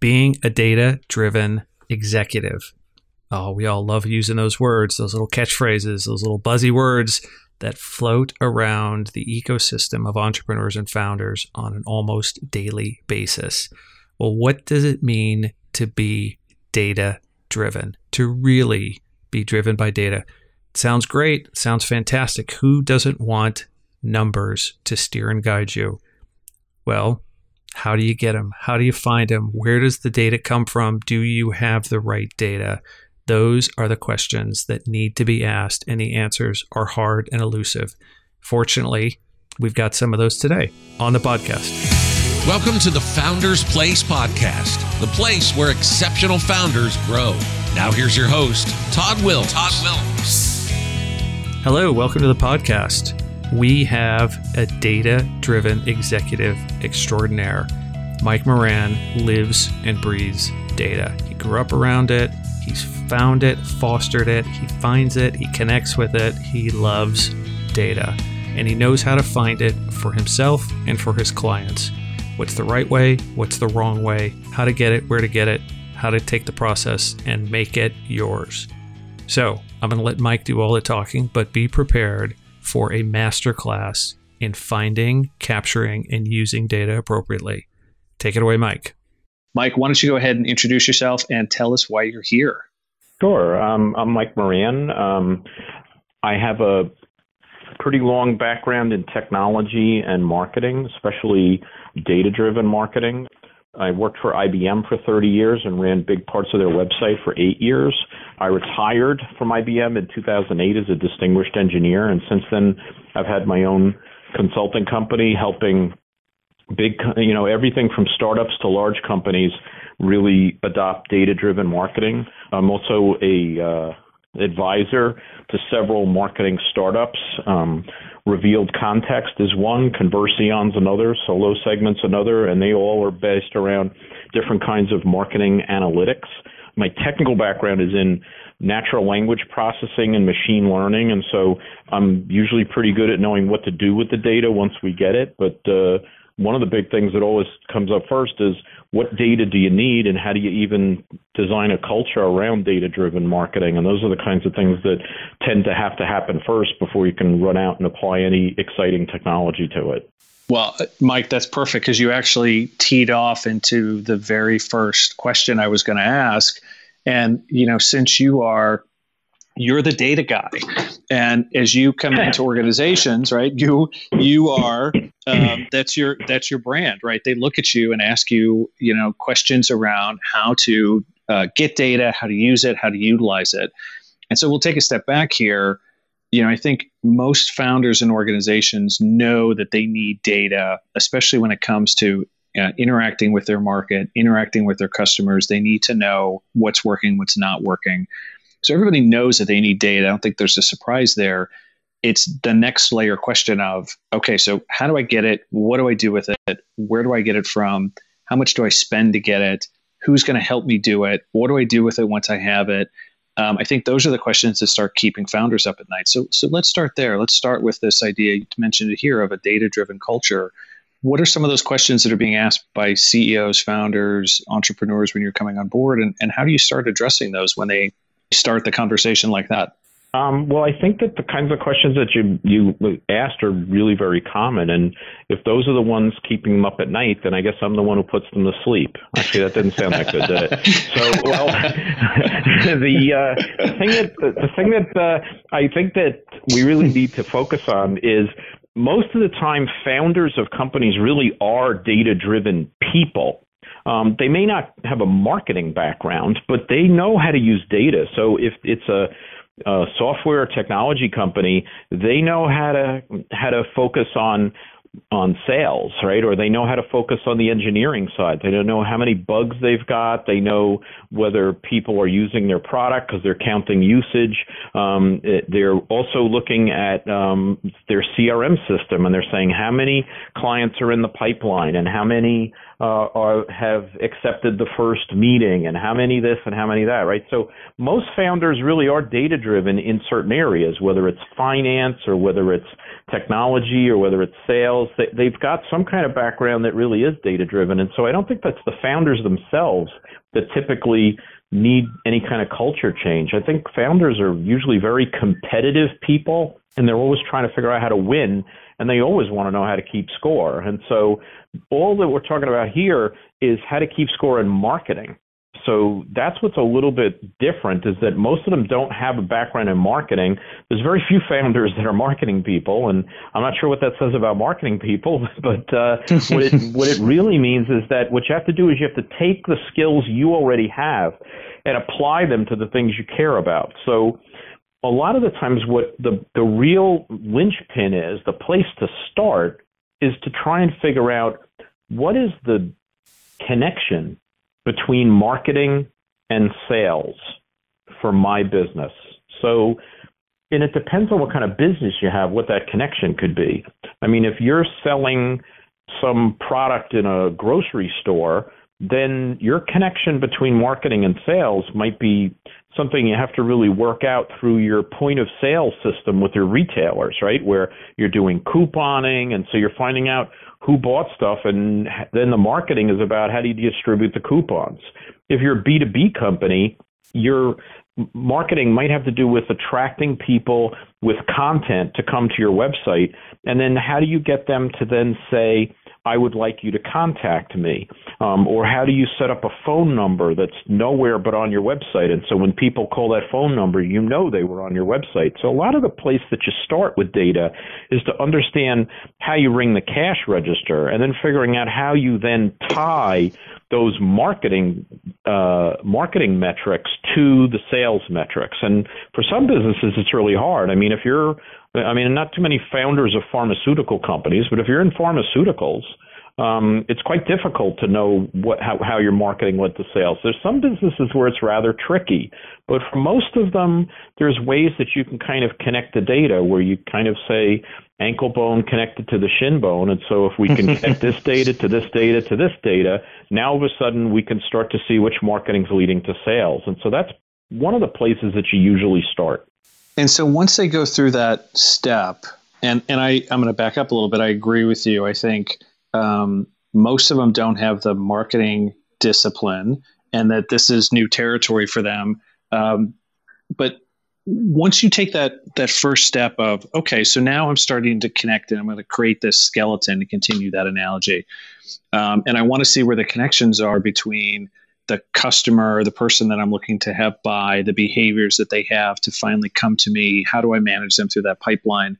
being a data driven executive. Oh, we all love using those words, those little catchphrases, those little buzzy words that float around the ecosystem of entrepreneurs and founders on an almost daily basis. Well, what does it mean to be data driven, to really be driven by data? sounds great, sounds fantastic. Who doesn't want numbers to steer and guide you? Well, how do you get them? How do you find them? Where does the data come from? Do you have the right data? Those are the questions that need to be asked, and the answers are hard and elusive. Fortunately, we've got some of those today on the podcast. Welcome to the Founders Place podcast, the place where exceptional founders grow. Now here's your host, Todd Will. Todd Williams. Hello, welcome to the podcast. We have a data driven executive extraordinaire. Mike Moran lives and breathes data. He grew up around it, he's found it, fostered it, he finds it, he connects with it, he loves data, and he knows how to find it for himself and for his clients. What's the right way? What's the wrong way? How to get it, where to get it, how to take the process and make it yours. So, I'm going to let Mike do all the talking, but be prepared for a masterclass in finding, capturing, and using data appropriately. Take it away, Mike. Mike, why don't you go ahead and introduce yourself and tell us why you're here? Sure. Um, I'm Mike Moran. Um, I have a pretty long background in technology and marketing, especially data driven marketing. I worked for IBM for 30 years and ran big parts of their website for eight years. I retired from IBM in 2008 as a distinguished engineer, and since then I've had my own consulting company helping big, you know, everything from startups to large companies really adopt data-driven marketing. I'm also a uh, advisor to several marketing startups. Um, Revealed Context is one, Converseon's another, Solo Segments another, and they all are based around different kinds of marketing analytics. My technical background is in natural language processing and machine learning, and so I'm usually pretty good at knowing what to do with the data once we get it. But uh, one of the big things that always comes up first is what data do you need and how do you even design a culture around data driven marketing and those are the kinds of things that tend to have to happen first before you can run out and apply any exciting technology to it well mike that's perfect because you actually teed off into the very first question i was going to ask. And you know since you are you're the data guy. And as you come into organizations right you you are um, that's your that's your brand right? They look at you and ask you you know questions around how to uh, get data how to use it how to utilize it. And so we'll take a step back here you know i think most founders and organizations know that they need data especially when it comes to uh, interacting with their market interacting with their customers they need to know what's working what's not working so everybody knows that they need data. I don't think there's a surprise there. It's the next layer question of okay, so how do I get it? What do I do with it? Where do I get it from? How much do I spend to get it? Who's going to help me do it? What do I do with it once I have it? Um, I think those are the questions that start keeping founders up at night. So, so let's start there. Let's start with this idea you mentioned here of a data-driven culture. What are some of those questions that are being asked by CEOs, founders, entrepreneurs when you're coming on board, and, and how do you start addressing those when they start the conversation like that? Um, well, I think that the kinds of questions that you you asked are really very common, and if those are the ones keeping them up at night, then I guess I'm the one who puts them to sleep. Actually, that didn't sound that good, did it? So, well, the, uh, thing that the, thing that uh, I think that we really need to focus on is most of the time, founders of companies really are data-driven people. Um, they may not have a marketing background, but they know how to use data. So if it's a, a software technology company, they know how to how to focus on on sales, right? Or they know how to focus on the engineering side. They don't know how many bugs they've got. They know whether people are using their product because they're counting usage. Um, they're also looking at um, their CRM system and they're saying how many clients are in the pipeline and how many uh, are, have accepted the first meeting and how many this and how many that, right? So most founders really are data driven in certain areas, whether it's finance or whether it's technology or whether it's sales. They, they've got some kind of background that really is data driven. And so I don't think that's the founders themselves that typically need any kind of culture change. I think founders are usually very competitive people and they're always trying to figure out how to win and they always want to know how to keep score. And so all that we're talking about here is how to keep score in marketing. So that's what's a little bit different is that most of them don't have a background in marketing. There's very few founders that are marketing people, and I'm not sure what that says about marketing people. But uh, what it what it really means is that what you have to do is you have to take the skills you already have and apply them to the things you care about. So a lot of the times, what the the real linchpin is, the place to start, is to try and figure out what is the connection between marketing and sales for my business. So, and it depends on what kind of business you have, what that connection could be. I mean, if you're selling some product in a grocery store, then your connection between marketing and sales might be something you have to really work out through your point of sale system with your retailers, right? Where you're doing couponing, and so you're finding out who bought stuff, and then the marketing is about how do you distribute the coupons. If you're a B2B company, your marketing might have to do with attracting people with content to come to your website, and then how do you get them to then say, I would like you to contact me? Um, or how do you set up a phone number that's nowhere but on your website? And so when people call that phone number, you know they were on your website. So a lot of the place that you start with data is to understand how you ring the cash register and then figuring out how you then tie those marketing uh, marketing metrics to the sales metrics. And for some businesses, it's really hard. I mean, if you're I mean, not too many founders of pharmaceutical companies, but if you're in pharmaceuticals, um, it's quite difficult to know what how, how your marketing led to sales. There's some businesses where it's rather tricky, but for most of them, there's ways that you can kind of connect the data where you kind of say ankle bone connected to the shin bone, and so if we can connect this data to this data to this data, now all of a sudden we can start to see which marketing's leading to sales, and so that's one of the places that you usually start. And so once they go through that step, and and I I'm going to back up a little bit. I agree with you. I think um, most of them don't have the marketing discipline, and that this is new territory for them. Um, but once you take that that first step of okay, so now I'm starting to connect, and I'm going to create this skeleton to continue that analogy, um, and I want to see where the connections are between the customer, the person that I'm looking to have buy, the behaviors that they have to finally come to me. How do I manage them through that pipeline?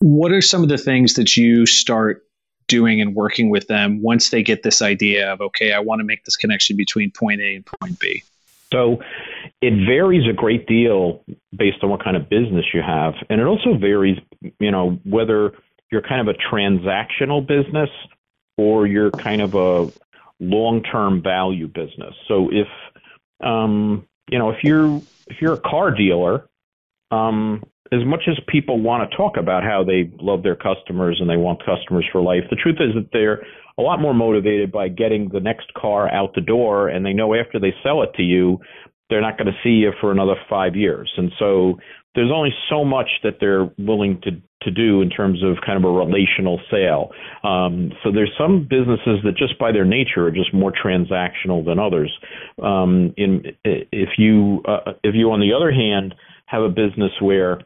What are some of the things that you start doing and working with them once they get this idea of, okay, I want to make this connection between point A and point B? So it varies a great deal based on what kind of business you have. And it also varies, you know, whether you're kind of a transactional business or you're kind of a long-term value business. So if um, you know if you're if you're a car dealer, um, as much as people want to talk about how they love their customers and they want customers for life, the truth is that they're a lot more motivated by getting the next car out the door, and they know after they sell it to you, they're not going to see you for another five years. And so there's only so much that they're willing to to do in terms of kind of a relational sale. Um, so there's some businesses that just by their nature are just more transactional than others. Um, in if you uh, if you on the other hand have a business where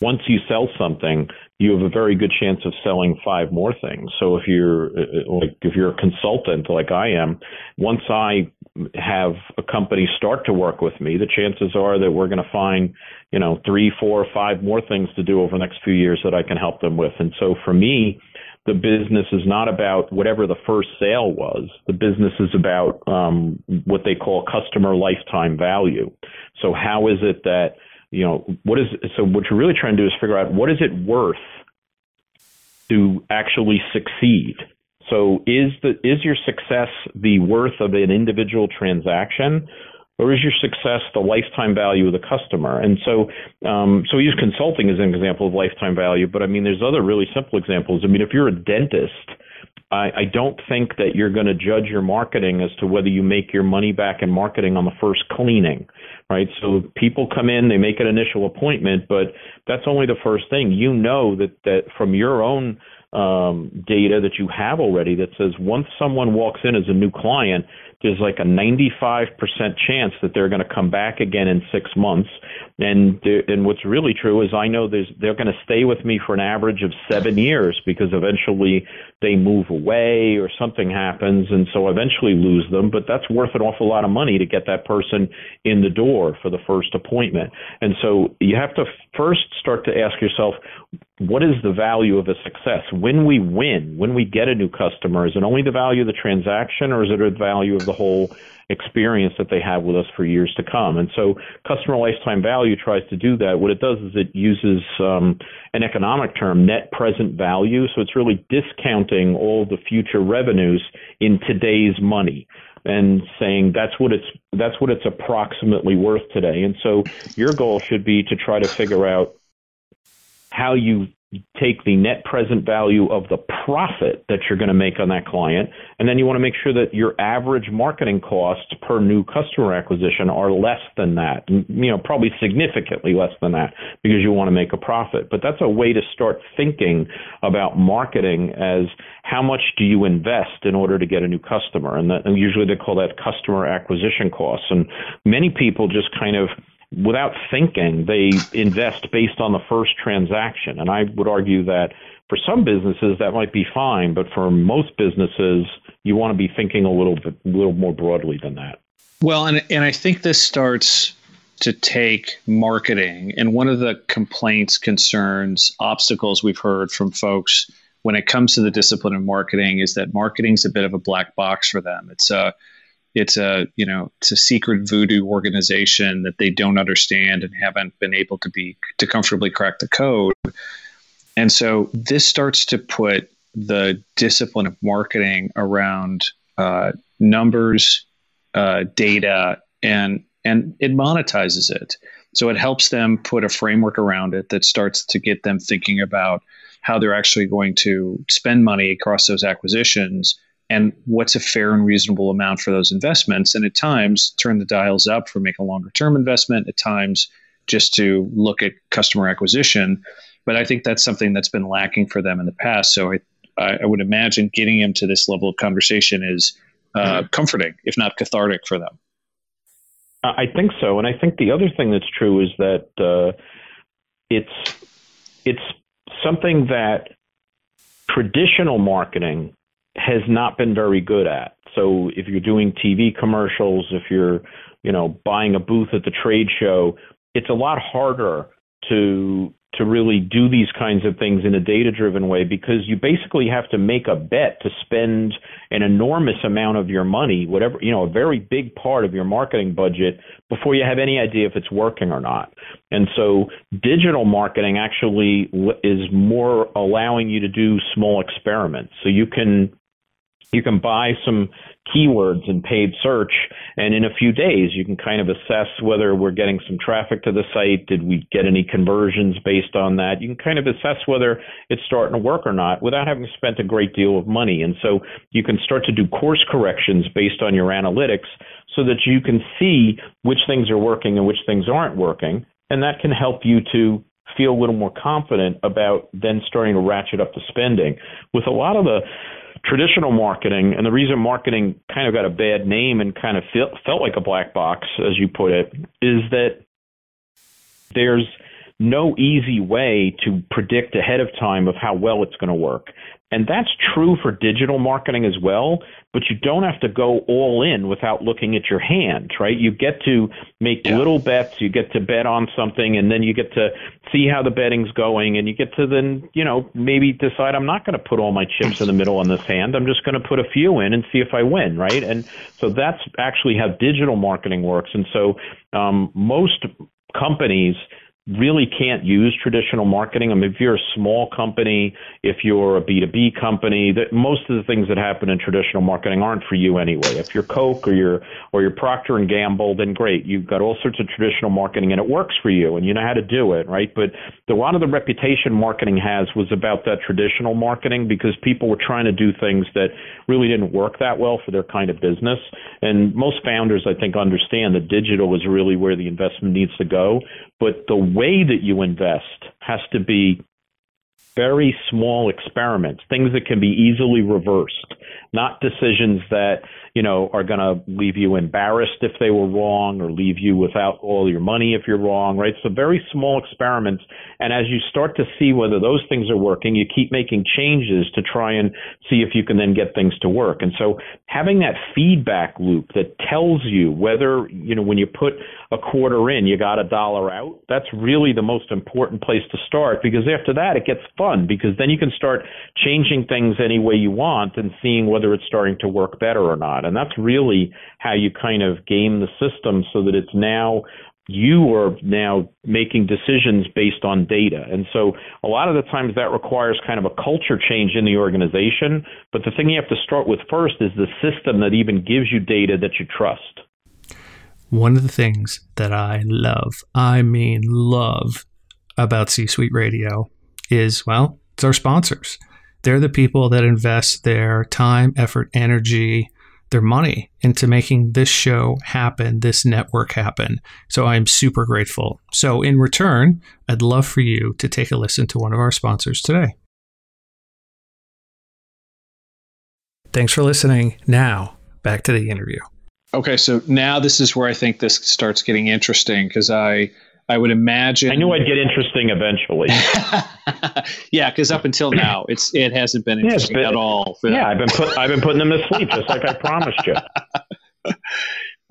once you sell something, you have a very good chance of selling five more things. So if you're uh, like if you're a consultant like I am, once I have a company start to work with me, the chances are that we're going to find, you know, three, four, five more things to do over the next few years that I can help them with. And so for me, the business is not about whatever the first sale was. The business is about um, what they call customer lifetime value. So how is it that you know, what is so what you're really trying to do is figure out what is it worth to actually succeed. So is the is your success the worth of an individual transaction, or is your success the lifetime value of the customer? And so, um, so we use consulting as an example of lifetime value, but I mean, there's other really simple examples. I mean, if you're a dentist I, I don't think that you're going to judge your marketing as to whether you make your money back in marketing on the first cleaning, right? So people come in, they make an initial appointment, but that's only the first thing. You know that that from your own um, data that you have already that says once someone walks in as a new client, there's like a 95% chance that they're going to come back again in six months. And and what's really true is I know there's they're going to stay with me for an average of seven years because eventually they move away or something happens, and so eventually lose them. But that's worth an awful lot of money to get that person in the door for the first appointment. And so you have to first start to ask yourself, what is the value of a success? When we win, when we get a new customer, is it only the value of the transaction or is it the value of the whole experience that they have with us for years to come? And so customer lifetime value tries to do that. What it does is it uses um, an economic term, net present value. So it's really discounting all the future revenues in today's money and saying that's what it's that's what it's approximately worth today. And so your goal should be to try to figure out how you take the net present value of the profit that you're going to make on that client, and then you want to make sure that your average marketing costs per new customer acquisition are less than that. You know, probably significantly less than that because you want to make a profit. But that's a way to start thinking about marketing as how much do you invest in order to get a new customer, and, that, and usually they call that customer acquisition costs. And many people just kind of without thinking, they invest based on the first transaction. And I would argue that for some businesses that might be fine, but for most businesses, you want to be thinking a little bit, a little more broadly than that. Well, and and I think this starts to take marketing. And one of the complaints, concerns, obstacles we've heard from folks when it comes to the discipline of marketing is that marketing's a bit of a black box for them. It's a it's a you know it's a secret voodoo organization that they don't understand and haven't been able to be to comfortably crack the code. And so this starts to put the discipline of marketing around uh, numbers uh, data and and it monetizes it. So it helps them put a framework around it that starts to get them thinking about how they're actually going to spend money across those acquisitions and what's a fair and reasonable amount for those investments. And at times, turn the dials up for make a longer term investment, at times, just to look at customer acquisition. But I think that's something that's been lacking for them in the past. So I, I would imagine getting them to this level of conversation is uh, comforting, if not cathartic, for them. I think so, and I think the other thing that's true is that uh, it's it's something that traditional marketing has not been very good at. So if you're doing TV commercials, if you're, you know, buying a booth at the trade show, it's a lot harder to to really do these kinds of things in a data driven way because you basically have to make a bet to spend an enormous amount of your money whatever you know a very big part of your marketing budget before you have any idea if it's working or not and so digital marketing actually is more allowing you to do small experiments so you can you can buy some keywords in paid search and in a few days you can kind of assess whether we're getting some traffic to the site did we get any conversions based on that. You can kind of assess whether it's starting to work or not without having spent a great deal of money. And so you can start to do course corrections based on your analytics so that you can see which things are working and which things aren't working. And that can help you to feel a little more confident about then starting to ratchet up the spending. With a lot of the traditional marketing, and the reason marketing kind of got a bad name and kind of felt, felt like a black box, as you put it, is that there's no easy way to predict ahead of time of how well it's going to work. And that's true for digital marketing as well, but you don't have to go all in without looking at your hand, right? You get to make yeah. little bets, you get to bet on something, and then you get to see how the betting's going, and you get to then, you know, maybe decide I'm not going to put all my chips in the middle on this hand. I'm just going to put a few in and see if I win, right? And so that's actually how digital marketing works. And so um, most companies really can't use traditional marketing. I mean, if you're a small company, if you're a B2B company, that most of the things that happen in traditional marketing aren't for you anyway. If you're Coke or you're or you're Procter and Gamble, then great. You've got all sorts of traditional marketing and it works for you and you know how to do it, right? But the, a lot of the reputation marketing has was about that traditional marketing because people were trying to do things that really didn't work that well for their kind of business. And most founders, I think, understand that digital is really where the investment needs to go. But the way that you invest has to be very small experiments, things that can be easily reversed, not decisions that you know, are going to leave you embarrassed if they were wrong or leave you without all your money if you're wrong, right? So very small experiments. And as you start to see whether those things are working, you keep making changes to try and see if you can then get things to work. And so having that feedback loop that tells you whether, you know, when you put a quarter in, you got a dollar out, that's really the most important place to start because after that it gets fun because then you can start changing things any way you want and seeing whether it's starting to work better or not. And that's really how you kind of game the system so that it's now you are now making decisions based on data. And so a lot of the times that requires kind of a culture change in the organization. But the thing you have to start with first is the system that even gives you data that you trust. One of the things that I love, I mean, love about C Suite Radio is, well, it's our sponsors. They're the people that invest their time, effort, energy, their money into making this show happen, this network happen. So I'm super grateful. So, in return, I'd love for you to take a listen to one of our sponsors today. Thanks for listening. Now, back to the interview. Okay, so now this is where I think this starts getting interesting because I I would imagine. I knew I'd get interesting eventually. yeah, because up until now, it's it hasn't been interesting yeah, been, at all. Yeah, I've been put I've been putting them to sleep just like I promised you.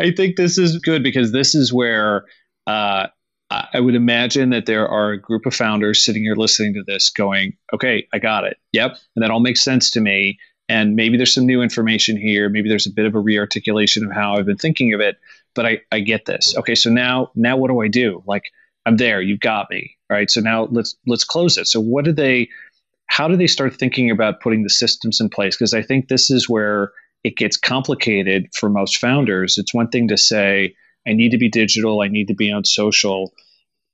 I think this is good because this is where uh, I would imagine that there are a group of founders sitting here listening to this, going, "Okay, I got it. Yep, and that all makes sense to me." And maybe there's some new information here. Maybe there's a bit of a rearticulation of how I've been thinking of it but I, I get this. Okay, so now now what do I do? Like I'm there, you've got me. Right. So now let's let's close it. So what do they how do they start thinking about putting the systems in place? Because I think this is where it gets complicated for most founders. It's one thing to say, I need to be digital, I need to be on social,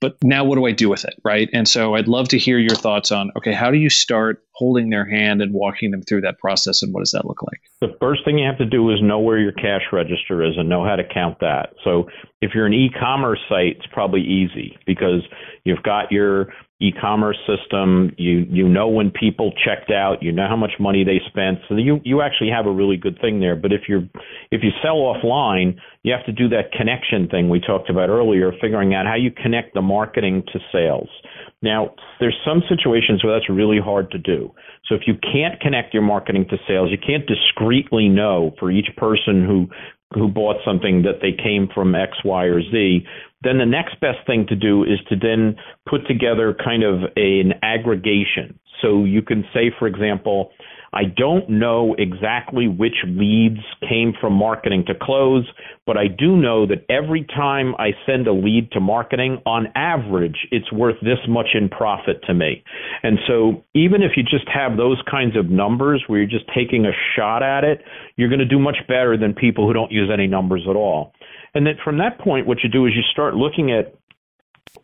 but now what do I do with it? Right. And so I'd love to hear your thoughts on okay, how do you start holding their hand and walking them through that process and what does that look like? The first thing you have to do is know where your cash register is and know how to count that. So if you're an e commerce site, it's probably easy because you've got your e-commerce system. You you know when people checked out. You know how much money they spent. So you you actually have a really good thing there. But if you're if you sell offline, you have to do that connection thing we talked about earlier, figuring out how you connect the marketing to sales. Now, there's some situations where that's really hard to do. So if you can't connect your marketing to sales, you can't discreetly know for each person who who bought something that they came from X, Y, or Z, then the next best thing to do is to then put together kind of a, an aggregation. So you can say, for example, I don't know exactly which leads came from marketing to close, but I do know that every time I send a lead to marketing, on average, it's worth this much in profit to me. And so even if you just have those kinds of numbers where you're just taking a shot at it, you're going to do much better than people who don't use any numbers at all. And then from that point, what you do is you start looking at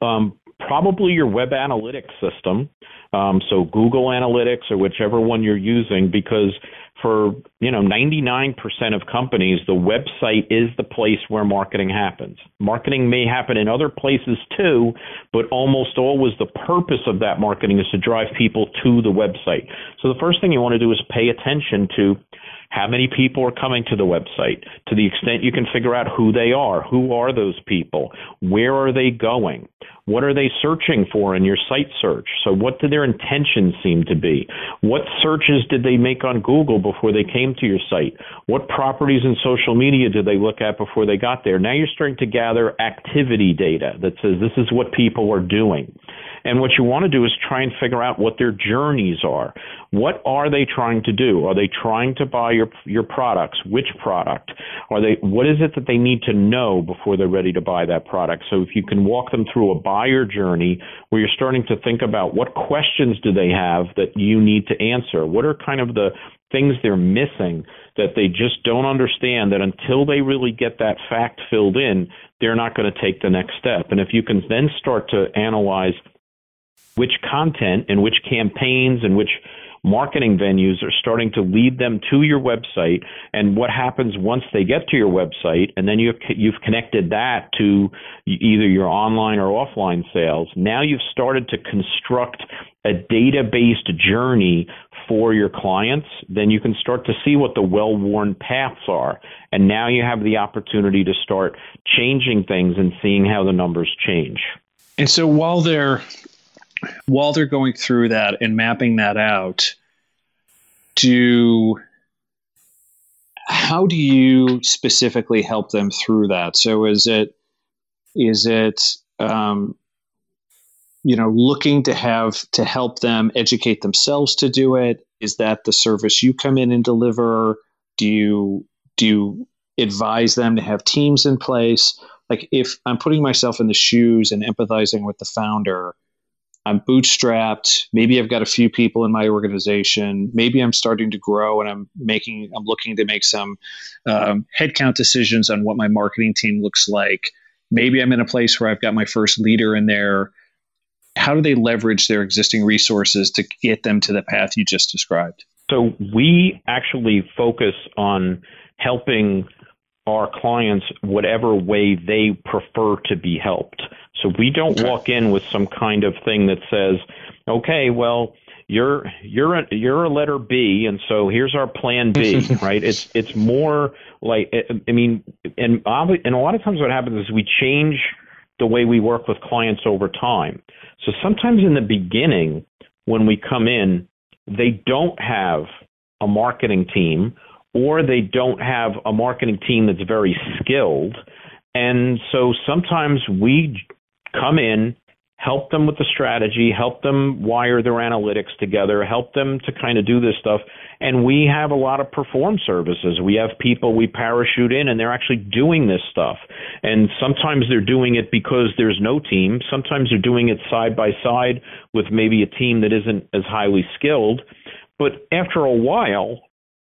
um, probably your web analytics system um, so Google Analytics or whichever one you're using, because for you know 99% of companies, the website is the place where marketing happens. Marketing may happen in other places too, but almost always the purpose of that marketing is to drive people to the website. So the first thing you want to do is pay attention to how many people are coming to the website? To the extent you can figure out who they are. Who are those people? Where are they going? What are they searching for in your site search? So, what do their intentions seem to be? What searches did they make on Google before they came to your site? What properties in social media did they look at before they got there? Now you're starting to gather activity data that says this is what people are doing. And what you want to do is try and figure out what their journeys are. What are they trying to do? Are they trying to buy your your products? Which product? Are they what is it that they need to know before they're ready to buy that product? So if you can walk them through a buyer journey where you're starting to think about what questions do they have that you need to answer? What are kind of the things they're missing that they just don't understand that until they really get that fact filled in, they're not going to take the next step. And if you can then start to analyze which content and which campaigns and which marketing venues are starting to lead them to your website and what happens once they get to your website and then you've, you've connected that to either your online or offline sales. Now you've started to construct a data-based journey for your clients then you can start to see what the well-worn paths are. And now you have the opportunity to start changing things and seeing how the numbers change. And so while they're while they're going through that and mapping that out, do how do you specifically help them through that? So is it is it um, you know looking to have to help them educate themselves to do it? Is that the service you come in and deliver? Do you do you advise them to have teams in place? Like if I'm putting myself in the shoes and empathizing with the founder, I'm bootstrapped. Maybe I've got a few people in my organization. Maybe I'm starting to grow and I'm making, I'm looking to make some um, headcount decisions on what my marketing team looks like. Maybe I'm in a place where I've got my first leader in there. How do they leverage their existing resources to get them to the path you just described? So we actually focus on helping our clients whatever way they prefer to be helped. So we don't walk in with some kind of thing that says, "Okay, well, you're you're a, you're a letter B, and so here's our plan B." right? It's it's more like eh, eh, I mean, and and a lot of times what happens is we change the way we work with clients over time. So sometimes in the beginning, when we come in, they don't have a marketing team or they don't have a marketing team that's very skilled. And so sometimes we come in, help them with the strategy, help them wire their analytics together, help them to kind of do this stuff. And we have a lot of perform services. We have people we parachute in and they're actually doing this stuff. And sometimes they're doing it because there's no team. Sometimes they're doing it side by side with maybe a team that isn't as highly skilled. But after a while,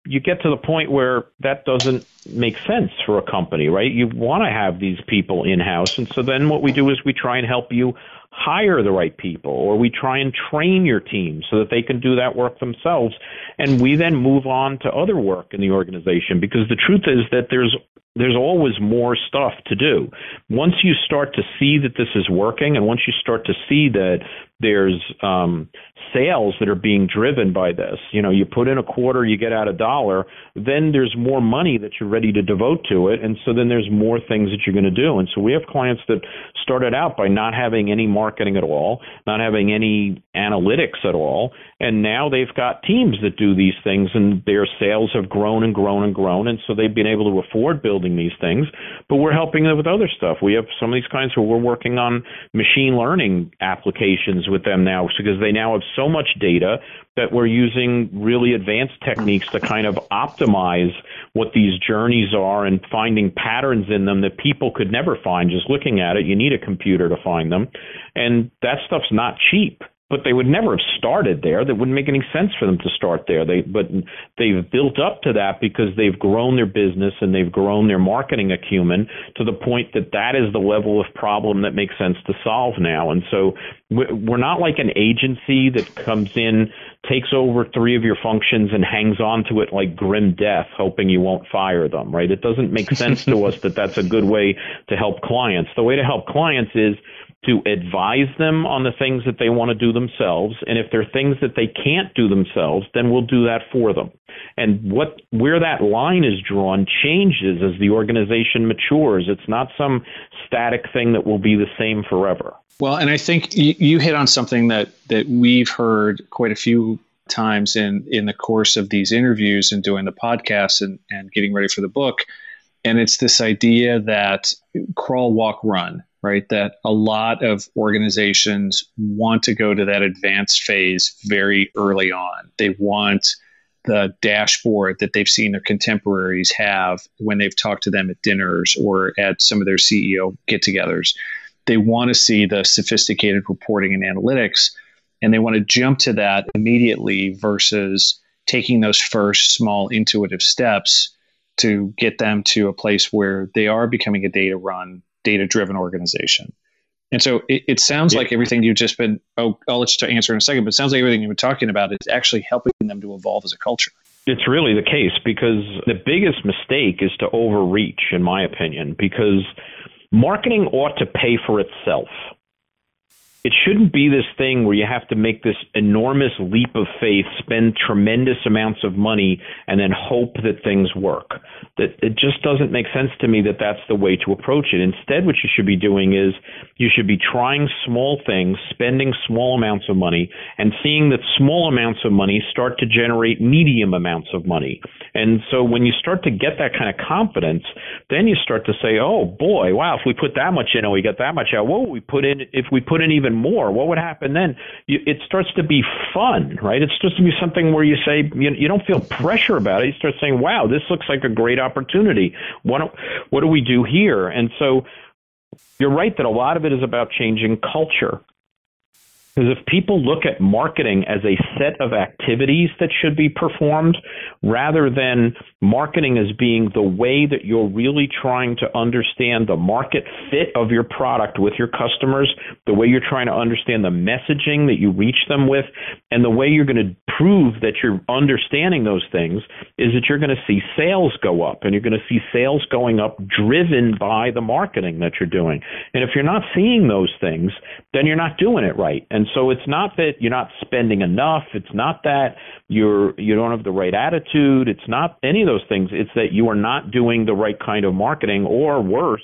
you get to the point where that doesn't make sense for a company, right? You want to have these people in house. And so then what we do is we try and help you hire the right people or we try and train your team so that they can do that work themselves. And we then move on to other work in the organization because the truth is that there's there's always more stuff to do. Once you start to see that this is working, and once you start to see that there's um, sales that are being driven by this. You know, you put in a quarter, you get out a dollar, then there's more money that you're ready to devote to it. And so then there's more things that you're going to do. And so we have clients that started out by not having any marketing at all, not having any analytics at all. And now they've got teams that do these things and their sales have grown and grown and grown. And so they've been able to afford building these things. But we're helping them with other stuff. We have some of these clients where we're working on machine learning applications with them now because they now have so much data that we're using really advanced techniques to kind of optimize what these journeys are and finding patterns in them that people could never find just looking at it. You need a computer to find them. And that stuff's not cheap but they would never have started there. That wouldn't make any sense for them to start there. They, but they've built up to that because they've grown their business and they've grown their marketing acumen to the point that that is the level of problem that makes sense to solve now. And so we're not like an agency that comes in, takes over three of your functions and hangs on to it like grim death, hoping you won't fire them, right? It doesn't make sense to us that that's a good way to help clients. The way to help clients is to advise them on the things that they want to do themselves and if there are things that they can't do themselves then we'll do that for them. And what where that line is drawn changes as the organization matures. It's not some static thing that will be the same forever. Well and i think you, you hit on something that that we've heard quite a few times in in the course of these interviews and doing the podcast and, and getting ready for the book. And it's this idea that crawl walk run right? That a lot of organizations want to go to that advanced phase very early on. They want the dashboard that they've seen their contemporaries have when they've talked to them at dinners or at some of their CEO get togethers. they want to see the sophisticated reporting and analytics, and they want to jump to that immediately versus taking those first small intuitive steps to get them to a place where they are becoming a data run, data driven organization. And so it, it sounds yeah. like everything you've just been, oh, I'll let you answer in a second, but it sounds like everything you've been talking about is actually helping them to evolve as a culture. It's really the case because the biggest mistake is to overreach, in my opinion, because marketing ought to pay for itself it shouldn't be this thing where you have to make this enormous leap of faith, spend tremendous amounts of money, and then hope that things work. That it just doesn't make sense to me that that's the way to approach it. Instead, what you should be doing is you should be trying small things, spending small amounts of money, and seeing that small amounts of money start to generate medium amounts of money. And so when you start to get that kind of confidence, then you start to say, "Oh boy, wow! If we put that much in and we get that much out, what would we put in if we put in even even more, what would happen then? You, it starts to be fun, right? It starts to be something where you say you, you don't feel pressure about it. You start saying, "Wow, this looks like a great opportunity. What do, what do we do here?" And so you're right that a lot of it is about changing culture. Because if people look at marketing as a set of activities that should be performed, rather than marketing as being the way that you're really trying to understand the market fit of your product with your customers, the way you're trying to understand the messaging that you reach them with, and the way you're going to prove that you're understanding those things is that you're going to see sales go up and you're going to see sales going up driven by the marketing that you're doing. And if you're not seeing those things, then you're not doing it right. And so it's not that you're not spending enough, it's not that you're you don't have the right attitude, it's not any of those things. It's that you are not doing the right kind of marketing or worse,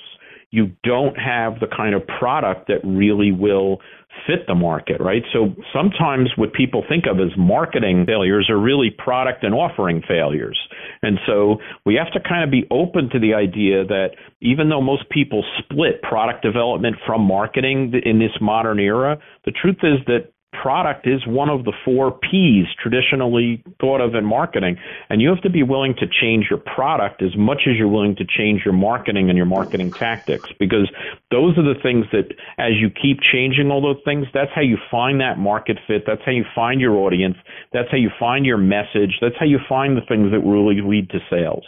you don't have the kind of product that really will fit the market, right? So sometimes what people think of as marketing failures are really product and offering failures. And so we have to kind of be open to the idea that even though most people split product development from marketing in this modern era, the truth is that product is one of the four P's traditionally thought of in marketing. And you have to be willing to change your product as much as you're willing to change your marketing and your marketing tactics because those are the things that as you keep changing all those things, that's how you find that market fit. That's how you find your audience. That's how you find your message. That's how you find the things that really lead to sales.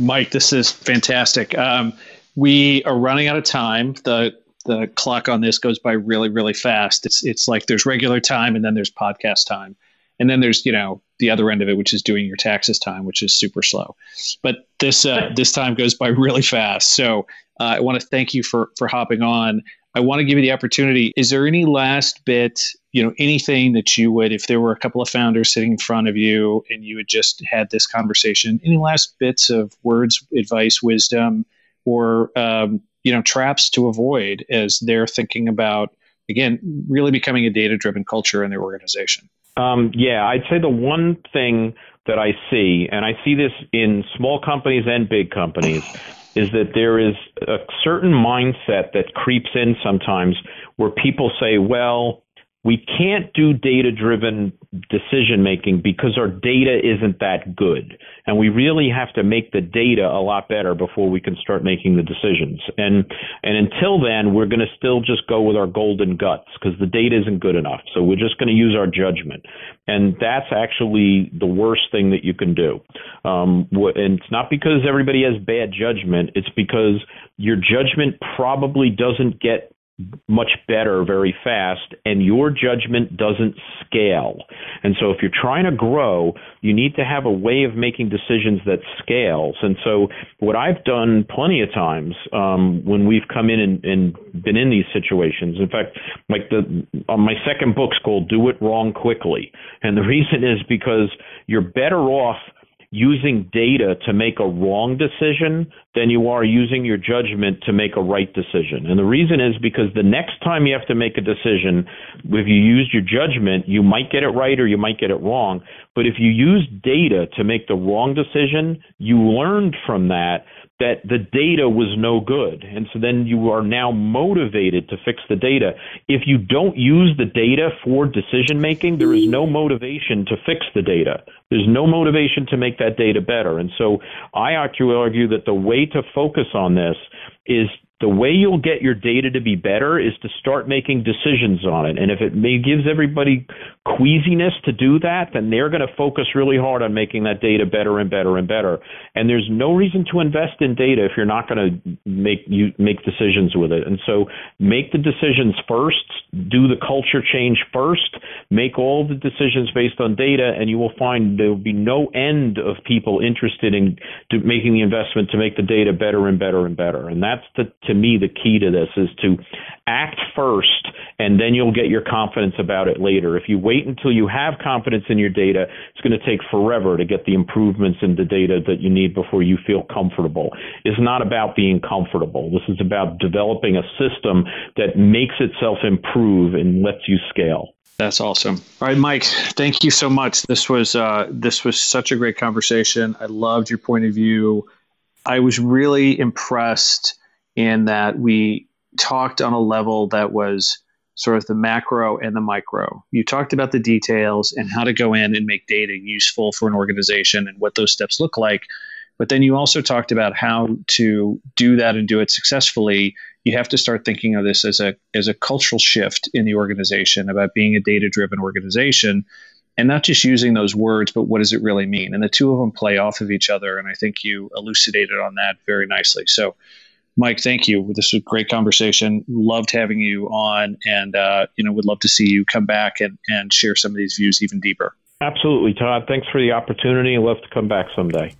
Mike, this is fantastic. Um, we are running out of time. The the clock on this goes by really really fast. It's it's like there's regular time and then there's podcast time. And then there's, you know, the other end of it which is doing your taxes time, which is super slow. But this uh, this time goes by really fast. So, uh, I want to thank you for for hopping on. I want to give you the opportunity. Is there any last bit, you know, anything that you would, if there were a couple of founders sitting in front of you and you had just had this conversation, any last bits of words, advice, wisdom, or um, you know traps to avoid as they're thinking about again really becoming a data driven culture in their organization? Um, yeah i'd say the one thing that i see and i see this in small companies and big companies is that there is a certain mindset that creeps in sometimes where people say well we can't do data driven decision making because our data isn't that good. And we really have to make the data a lot better before we can start making the decisions. And, and until then, we're going to still just go with our golden guts because the data isn't good enough. So we're just going to use our judgment. And that's actually the worst thing that you can do. Um, and it's not because everybody has bad judgment. It's because your judgment probably doesn't get much better very fast and your judgment doesn't scale. And so if you're trying to grow, you need to have a way of making decisions that scales. And so what I've done plenty of times um, when we've come in and, and, been in these situations, in fact, like the on my second book's called Do It Wrong Quickly. And the reason is because you're better off using data to make a wrong decision than you are using your judgment to make a right decision. And the reason is because the next time you have to make a decision, if you used your judgment, you might get it right or you might get it wrong. But if you use data to make the wrong decision, you learned from that that the data was no good. And so then you are now motivated to fix the data. If you don't use the data for decision making, there is no motivation to fix the data. There's no motivation to make that data better. And so I actually argue that the way to focus on this is the way you'll get your data to be better is to start making decisions on it. And if it may, gives everybody queasiness to do that, then they're going to focus really hard on making that data better and better and better. And there's no reason to invest in data if you're not going to make you make decisions with it. And so make the decisions first, do the culture change first, make all the decisions based on data, and you will find there will be no end of people interested in making the investment to make the data better and better and better. And that's the to me, the key to this is to act first, and then you'll get your confidence about it later. If you wait until you have confidence in your data, it's going to take forever to get the improvements in the data that you need before you feel comfortable. It's not about being comfortable. This is about developing a system that makes itself improve and lets you scale. That's awesome. All right, Mike, thank you so much. This was uh, this was such a great conversation. I loved your point of view. I was really impressed in that we talked on a level that was sort of the macro and the micro. You talked about the details and how to go in and make data useful for an organization and what those steps look like. But then you also talked about how to do that and do it successfully. You have to start thinking of this as a as a cultural shift in the organization about being a data driven organization and not just using those words, but what does it really mean? And the two of them play off of each other. And I think you elucidated on that very nicely. So Mike, thank you. This was a great conversation. Loved having you on, and uh, you know, would love to see you come back and, and share some of these views even deeper. Absolutely, Todd. Thanks for the opportunity. Love to come back someday.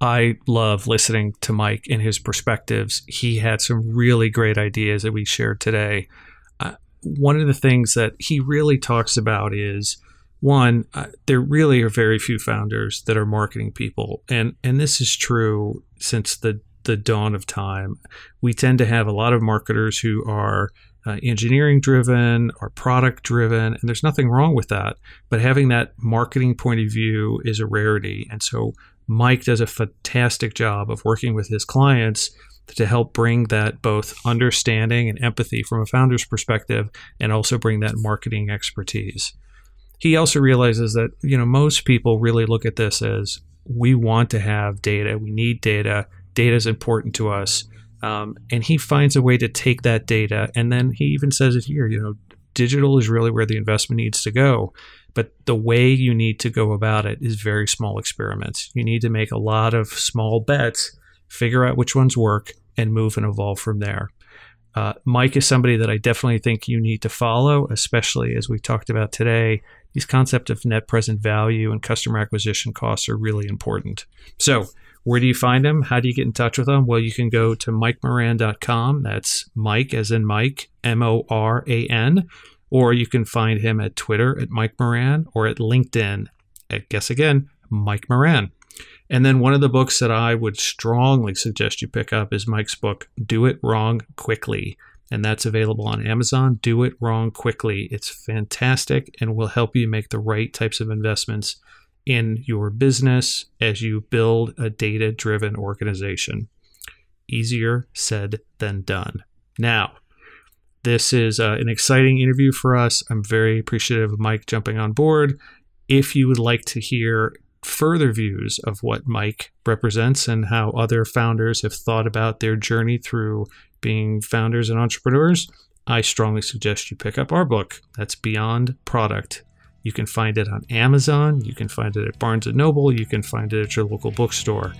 I love listening to Mike and his perspectives. He had some really great ideas that we shared today. Uh, one of the things that he really talks about is one, uh, there really are very few founders that are marketing people, and and this is true since the the dawn of time. We tend to have a lot of marketers who are uh, engineering driven or product driven, and there's nothing wrong with that. But having that marketing point of view is a rarity. And so Mike does a fantastic job of working with his clients to help bring that both understanding and empathy from a founder's perspective and also bring that marketing expertise. He also realizes that, you know, most people really look at this as we want to have data, we need data, data is important to us. Um, and he finds a way to take that data. And then he even says it here, you know, digital is really where the investment needs to go. But the way you need to go about it is very small experiments. You need to make a lot of small bets, figure out which ones work, and move and evolve from there. Uh, Mike is somebody that I definitely think you need to follow, especially as we talked about today. These concepts of net present value and customer acquisition costs are really important. So, where do you find him? How do you get in touch with him? Well, you can go to mikemoran.com. That's Mike as in Mike, M O R A N. Or you can find him at Twitter at Mike Moran or at LinkedIn at, guess again, Mike Moran. And then one of the books that I would strongly suggest you pick up is Mike's book, Do It Wrong Quickly. And that's available on Amazon. Do It Wrong Quickly. It's fantastic and will help you make the right types of investments in your business as you build a data driven organization. Easier said than done. Now, this is uh, an exciting interview for us. I'm very appreciative of Mike jumping on board. If you would like to hear further views of what Mike represents and how other founders have thought about their journey through being founders and entrepreneurs, I strongly suggest you pick up our book. That's Beyond Product you can find it on Amazon, you can find it at Barnes & Noble, you can find it at your local bookstore.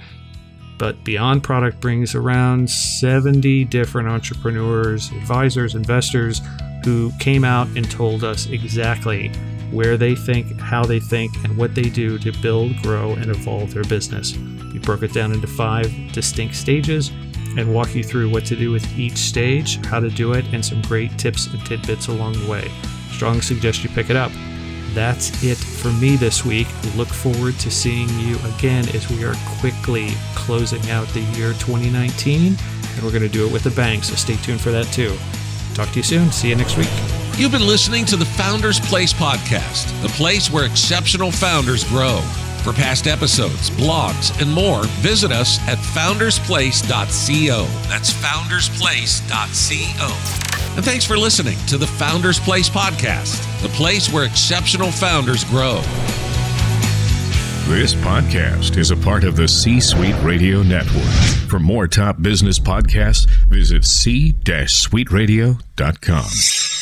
But Beyond Product brings around 70 different entrepreneurs, advisors, investors who came out and told us exactly where they think, how they think, and what they do to build, grow, and evolve their business. We broke it down into five distinct stages and walk you through what to do with each stage, how to do it, and some great tips and tidbits along the way. Strong suggest you pick it up that's it for me this week. Look forward to seeing you again as we are quickly closing out the year 2019, and we're going to do it with a bang, so stay tuned for that too. Talk to you soon. See you next week. You've been listening to the Founders Place podcast, the place where exceptional founders grow. For past episodes, blogs, and more, visit us at foundersplace.co. That's foundersplace.co. And thanks for listening to the Founders Place podcast, the place where exceptional founders grow. This podcast is a part of the C Suite Radio Network. For more top business podcasts, visit c-suiteradio.com.